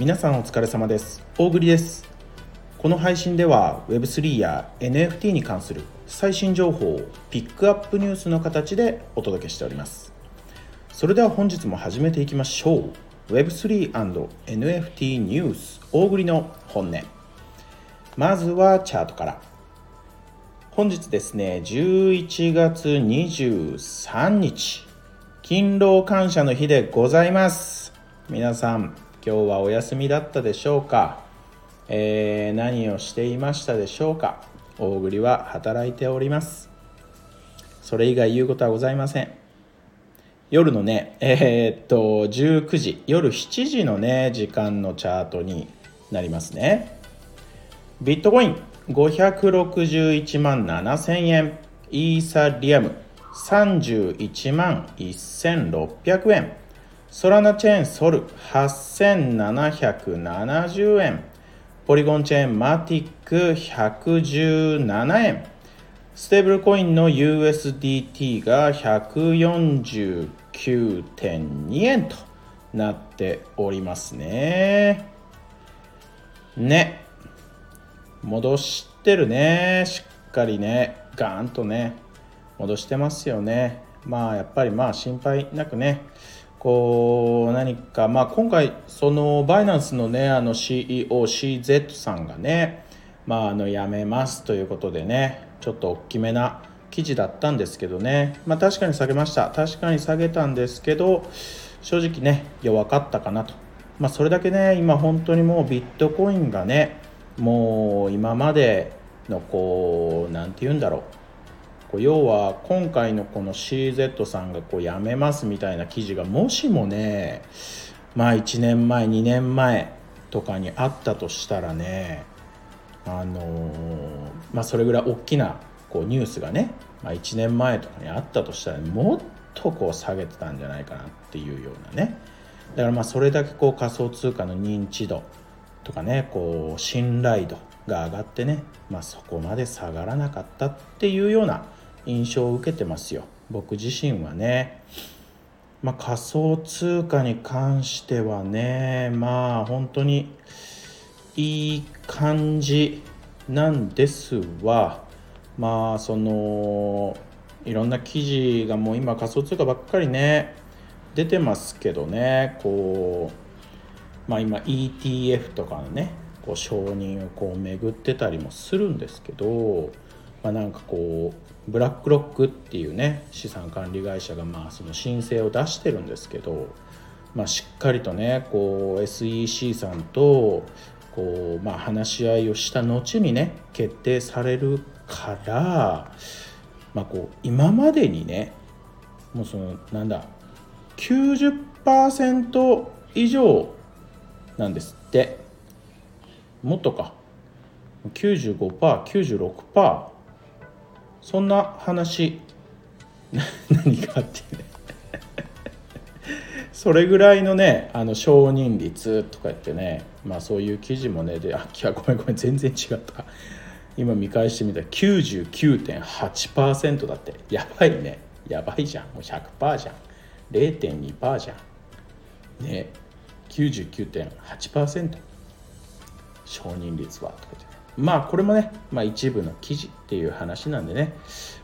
皆さんお疲れ様です。大栗です。この配信では Web3 や NFT に関する最新情報をピックアップニュースの形でお届けしております。それでは本日も始めていきましょう。Web3&NFT ニュース大栗の本音。まずはチャートから。本日ですね11月23日勤労感謝の日でございます。皆さん今日はお休みだったでしょうか、えー、何をしていましたでしょうか？大栗は働いております。それ以外言うことはございません。夜のねえー、っと19時夜7時のね時間のチャートになりますね。ビットコイン561万7000円。イーサリアム31万1600円。ソラナチェーンソル8770円ポリゴンチェーンマティック117円ステーブルコインの USDT が149.2円となっておりますね。ね。戻してるね。しっかりね。ガーンとね。戻してますよね。まあやっぱりまあ心配なくね。こう何かまあ今回そのバイナンスのねあの CEOCZ さんがねまああの辞めますということでねちょっと大きめな記事だったんですけどね。まあ確かに下げました。確かに下げたんですけど正直ね弱かったかなと。まあそれだけね今本当にもうビットコインがねもう今までのこう何て言うんだろう。こう要は今回のこの CZ さんがこう辞めますみたいな記事がもしもねまあ1年前2年前とかにあったとしたらねあのー、まあそれぐらい大きなこうニュースがね、まあ、1年前とかにあったとしたらもっとこう下げてたんじゃないかなっていうようなね。だからまあそれだけこう仮想通貨の認知度とかねこう信頼度が上がってね、まあ、そこまで下がらなかったっていうような印象を受けてますよ僕自身はね。まあ、仮想通貨に関してはねまあ本当にいい感じなんですはまあそのいろんな記事がもう今仮想通貨ばっかりね出てますけどねこうまあ今 ETF とかのねこう承認をこう巡ってたりもするんですけどまあなんかこうブラックロックっていうね資産管理会社がまあその申請を出してるんですけど、まあ、しっかりとねこう SEC さんとこう、まあ、話し合いをした後にね決定されるから、まあ、こう今までにねもうそのなんだ90%以上なんですって。もっとか。95%96% そんな話。何かってね。それぐらいのねあの承認率とか言ってねまあそういう記事もねであいやごめんごめん全然違った。今見返してみたら99.8%だって。やばいね。やばいじゃん。もう100%じゃん。0.2%じゃん。ね99.8%承認率は。とか言って。まあこれもね、まあ、一部の記事っていう話なんでね。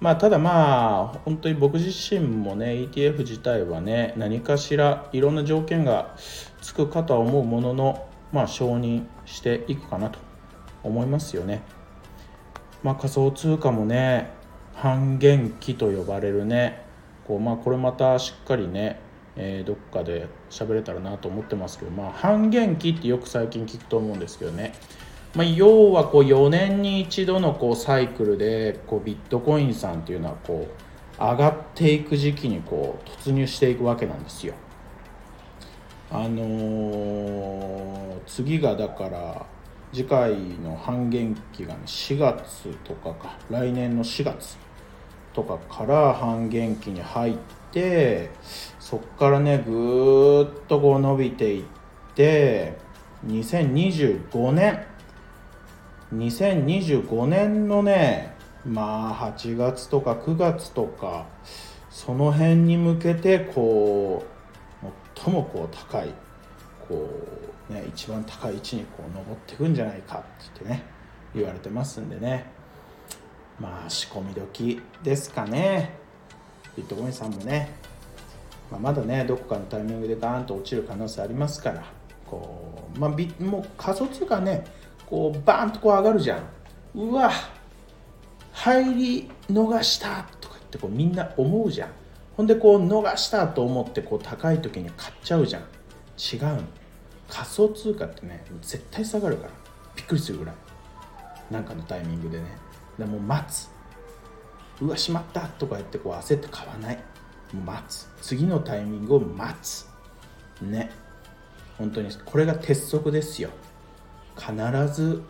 まあただまあ本当に僕自身もね ETF 自体はね何かしらいろんな条件がつくかとは思うもののまあ承認していくかなと思いますよね。まあ仮想通貨もね半減期と呼ばれるねこうまあこれまたしっかりねえー、どっかで喋れたらなと思ってますけどまあ半減期ってよく最近聞くと思うんですけどね。まあ、要はこう4年に一度のこうサイクルでこうビットコインさんっていうのはこう上がっていく時期にこう突入していくわけなんですよ。あのー、次がだから次回の半減期が、ね、4月とかか来年の4月とかから半減期に入ってそっからねぐーっとこう伸びていって2025年2025年のねまあ8月とか9月とかその辺に向けてこう最もこう高いこうね一番高い位置にこう登っていくんじゃないかってね言われてますんでね。まあ仕込み時ですかね。ビットコインさんもね、まあ、まだねどこかのタイミングでガーンと落ちる可能性ありますからこう、まあ、ビもう仮想通貨ねこうバーンとこう上がるじゃん。うわ入り逃したとかってこうみんな思うじゃん。ほんでこう逃したと思ってこう高い時に買っちゃうじゃん。違うの。仮想通貨ってね絶対下がるから。びっくりするぐらい。なんかのタイミングでね。でもう待つ。うわしまったとか言ってこう焦って買わない。待つ。次のタイミングを待つ。ね。本当にこれが鉄則ですよ。必ず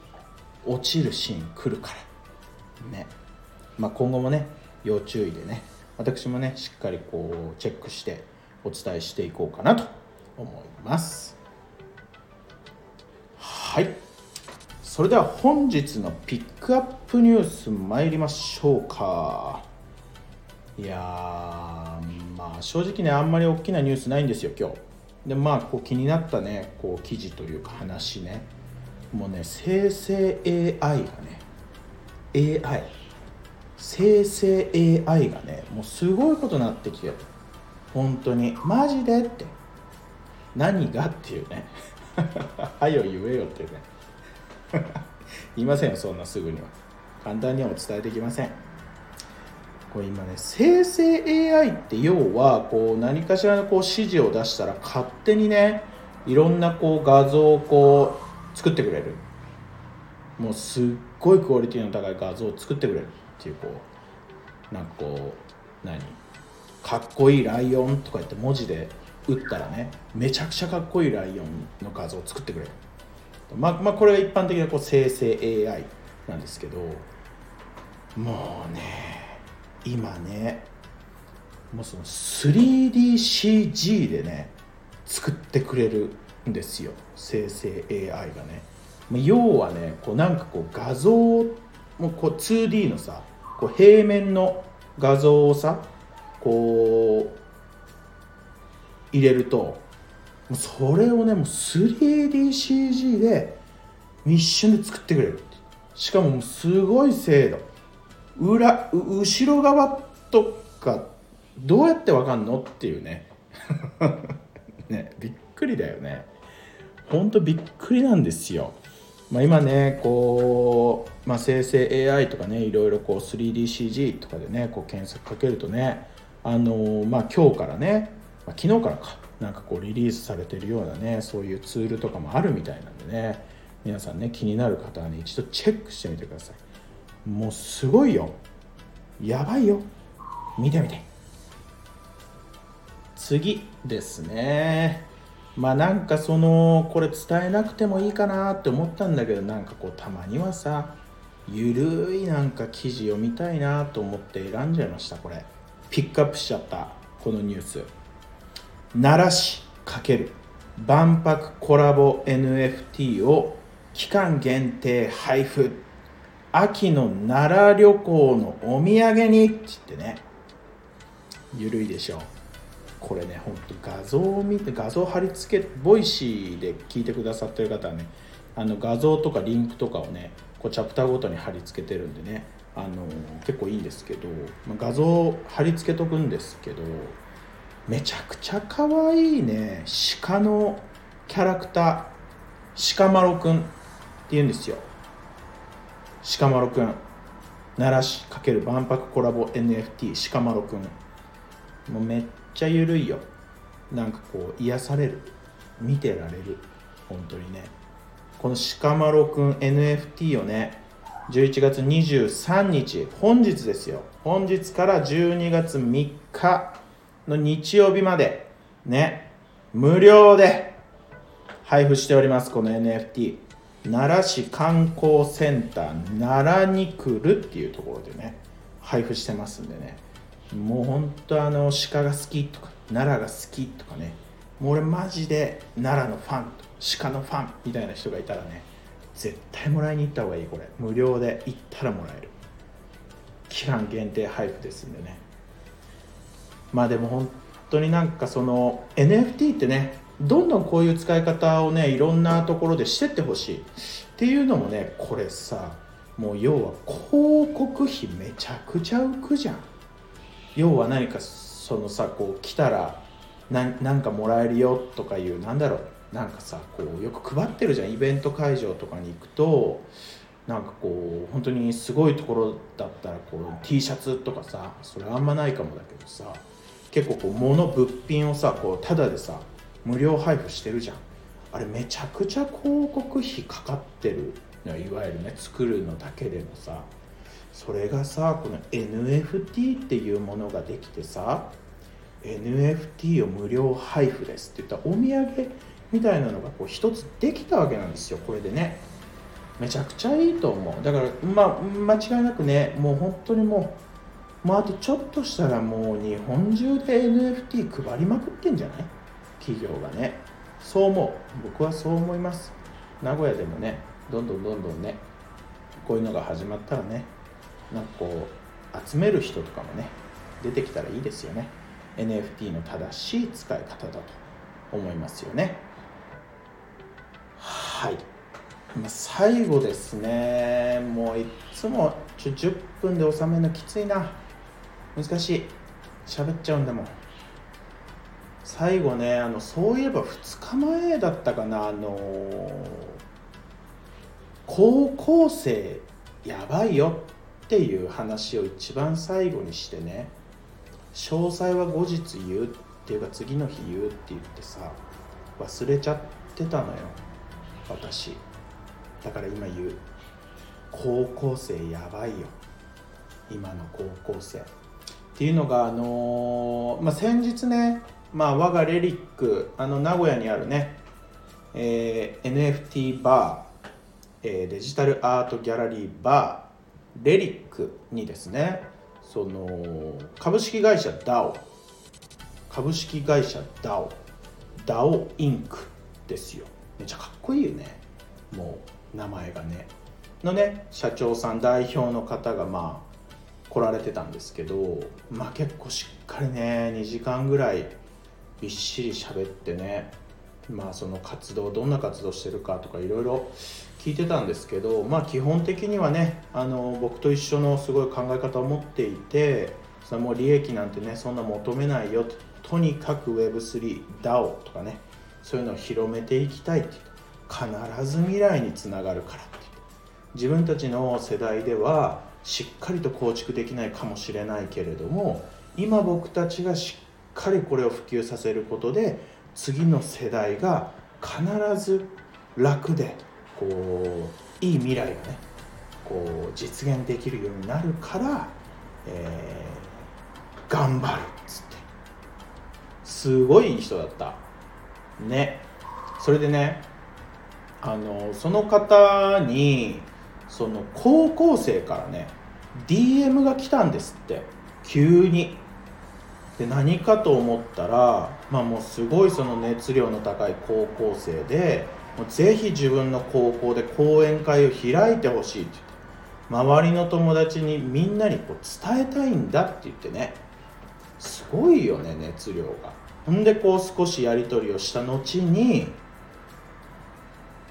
落ちるシーン来るから。ね。まあ今後もね要注意でね。私もねしっかりこうチェックしてお伝えしていこうかなと思います。はい。それでは本日のピックアップニュース参りましょうか。いやまあ正直ねあんまり大きなニュースないんですよ今日。でまあこう気になったねこう記事というか話ね。もうね生成 AI がね AI 生成 AI がねもうすごいことになってきてる。本当に。マジでって。何がっていうね。はよ言えよっていうね。言いませんよそんなすぐには。簡単にはお伝えできません。これ今ね生成 AI って要はこう何かしらのこう指示を出したら勝手にねいろんなこう画像をこう作ってくれる。もうすっごいクオリティの高い画像を作ってくれるっていうこうなんかこう何？かっこいいライオンとか言って文字で打ったらねめちゃくちゃかっこいいライオンの画像を作ってくれる。まあ、まあ、これが一般的なこう生成 AI なんですけどもうね今ねもうその 3DCG でね作ってくれるですよ。生成 AI がね。要はねこうなんかこう画像もうこう 2D のさこう平面の画像をさこう入れるとそれをねもう 3DCG で一瞬で作ってくれるしかもすごい精度。裏後ろ側とかどうやってわかんのっていうね。ねびっくりだよね。ほんとびっくりなんですよ。まあ、今ねこう、まあ、生成 AI とかねいろいろこう 3DCG とかでねこう検索かけるとねあのまあ、今日からね、まあ、昨日からかなんかこうリリースされてるようなねそういうツールとかもあるみたいなんでね皆さんね気になる方はね一度チェックしてみてください。もうすごいよ。やばいよ。見てみて。次ですね。まあなんかそのこれ伝えなくてもいいかなって思ったんだけどなんかこうたまにはさゆるいなんか記事読みたいなと思って選んじゃいましたこれ。ピックアップしちゃったこのニュース。奈良市×万博コラボ NFT を期間限定配布。秋の奈良旅行のお土産にって言ってね。ゆるいでしょう。これねほんと画像を見て画像貼り付け Voicy で聞いてくださってる方はねあの画像とかリンクとかをねこうチャプターごとに貼り付けてるんでねあの結構いいんですけど、ま、画像貼り付けとくんですけどめちゃくちゃ可愛いね鹿のキャラクター鹿まろくんって言うんですよ。鹿まろくん。奈良市×万博コラボ NFT 鹿まろくん。もうめっちゃゆるいよ。なんかこう癒される。見てられる。本当にね。この鹿まろくん NFT をね11月23日本日ですよ。本日から12月3日の日曜日までね無料で配布しておりますこの NFT 奈良市観光センター奈良に来るっていうところでね配布してますんでね。もうほんとあの鹿が好きとか奈良が好きとかね。もう俺マジで奈良のファン鹿のファンみたいな人がいたらね絶対もらいに行った方がいいこれ。無料で行ったらもらえる。期間限定配布ですんでね。まあでも本当になんかその NFT ってねどんどんこういう使い方をねいろんなところでしてってほしい。っていうのもねこれさもう要は広告費めちゃくちゃ浮くじゃん。要は何かそのさこう来たらなんかもらえるよとかいうなんだろうなんかさこうよく配ってるじゃんイベント会場とかに行くとなんかこう本当にすごいところだったらこう T シャツとかさそれあんまないかもだけどさ結構こう物物品をさこうタダでさ無料配布してるじゃん。あれめちゃくちゃ広告費かかってるいわゆるね作るのだけでもさ。それがさこの NFT っていうものができてさ NFT を無料配布ですって言ったお土産みたいなのがこう一つできたわけなんですよ。これでね。めちゃくちゃいいと思う。だからまあ間違いなくねもう本当にもうもうあとちょっとしたらもう日本中で NFT 配りまくってんじゃない？企業がね。そう思う。僕はそう思います。名古屋でもねどんどんどんどんねこういうのが始まったらねなんかこう集める人とかもね出てきたらいいですよね。NFT の正しい使い方だと思いますよね。はい。最後ですね。もういつも10分で収めるのきついな。難しい。喋っちゃうんだも。ん最後ねあのそういえば2日前だったかな。あの高校生やばいよ。っていう話を一番最後にしてね詳細は後日言うっていうか次の日言うって言ってさ忘れちゃってたのよ私。だから今言う。高校生やばいよ。今の高校生。っていうのがあのー、まあ、先日ねまあ、我がレリックあの名古屋にあるね、えー、NFT バー、えー、デジタルアートギャラリーバーレリックにですねその株式会社 DAO 株式会社 DAO DAO インクですよ。めちゃかっこいいよね。もう名前がね。のね社長さん代表の方がまあ来られてたんですけどまあ結構しっかりね2時間ぐらいびっしり喋ってねまあその活動どんな活動してるかとかいろいろ聞いてたんですけどまあ基本的にはねあの僕と一緒のすごい考え方を持っていてそれも利益なんてねそんな求めないよとにかく Web3DAO とかねそういうのを広めていきたいって必ず未来につながるからって自分たちの世代ではしっかりと構築できないかもしれないけれども今僕たちがしっかりこれを普及させることで次の世代が必ず楽でこういい未来がねこう実現できるようになるから、えー、頑張るっつって。すごいいい人だった。ね。それでねあのその方にその高校生からね DM が来たんですって。急に。で何かと思ったら、まあ、もうすごいその熱量の高い高校生でもうぜひ自分の高校で講演会を開いてほしいって言って周りの友達にみんなにこう伝えたいんだって言ってね。すごいよね熱量が。ほんでこう少しやり取りをした後に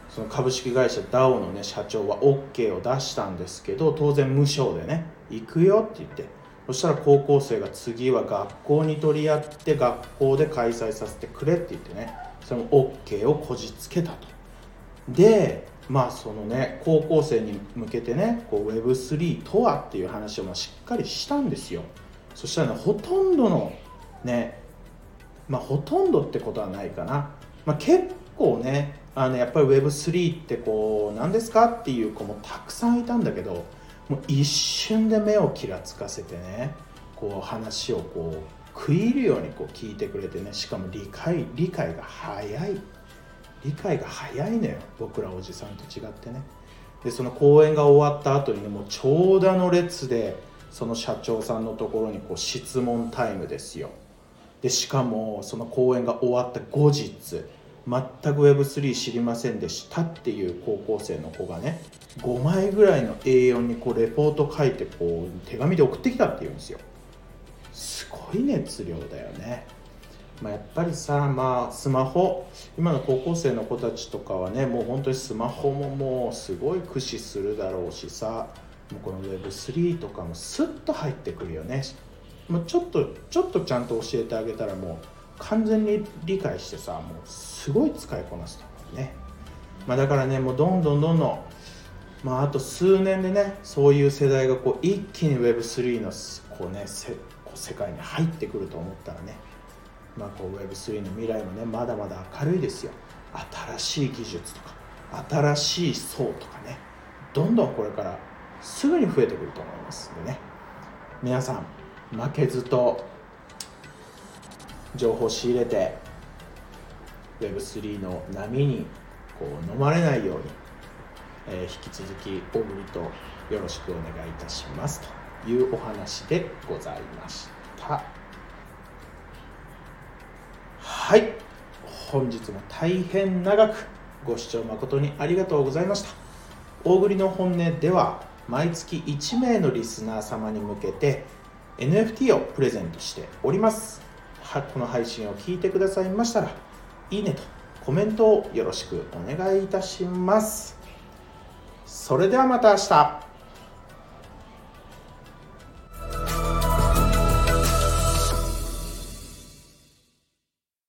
その株式会社 DAO のね社長は OK を出したんですけど当然無償でね行くよって言って。そしたら高校生が次は学校に取り合って学校で開催させてくれって言ってね。その OK をこじつけたと。でまあそのね高校生に向けてねこう Web3 とはっていう話をましっかりしたんですよ。そしたらねほとんどのねまあほとんどってことはないかな、まあ、結構ねあのやっぱり Web3 ってこう何ですかっていう子もたくさんいたんだけどもう一瞬で目をきらつかせてねこう話をこう食い入るようにこう聞いてくれてねしかも理解理解が早い。理解が早いのよ僕らおじさんと違ってね。でその講演が終わった後にねもう長蛇の列でその社長さんのところにこう質問タイムですよ。でしかもその講演が終わった後日全く Web3 知りませんでしたっていう高校生の子がね5枚ぐらいの A4 にこうレポート書いてこう手紙で送ってきたっていうんですよ。い熱量だよね。まあ、やっぱりさ、まあ、スマホ。今の高校生の子たちとかはねもう本当にスマホももうすごい駆使するだろうしさ。もうこの Web3 とかもスッと入ってくるよね。もうちょっとちょっとちゃんと教えてあげたらもう完全に理解してさもうすごい使いこなすと思うね、まあ、だからねもうどんどんどんどんまあ、あと数年でねそういう世代がこう一気に Web3 のこう、ね、世界に入ってくると思ったらねまあ、こう Web3 の未来もねまだまだ明るいですよ。新しい技術とか新しい層とかねどんどんこれからすぐに増えてくると思いますんでね。皆さん負けずと情報を仕入れて Web3 の波にこう飲まれないように、えー、引き続き小栗とよろしくお願いいたしますと。いうお話でございました。はい。本日も大変長くご視聴誠にありがとうございました。大栗の本音では毎月1名のリスナー様に向けて NFT をプレゼントしております。この配信を聞いてくださいましたらいいねとコメントをよろしくお願いいたします。それではまた明日。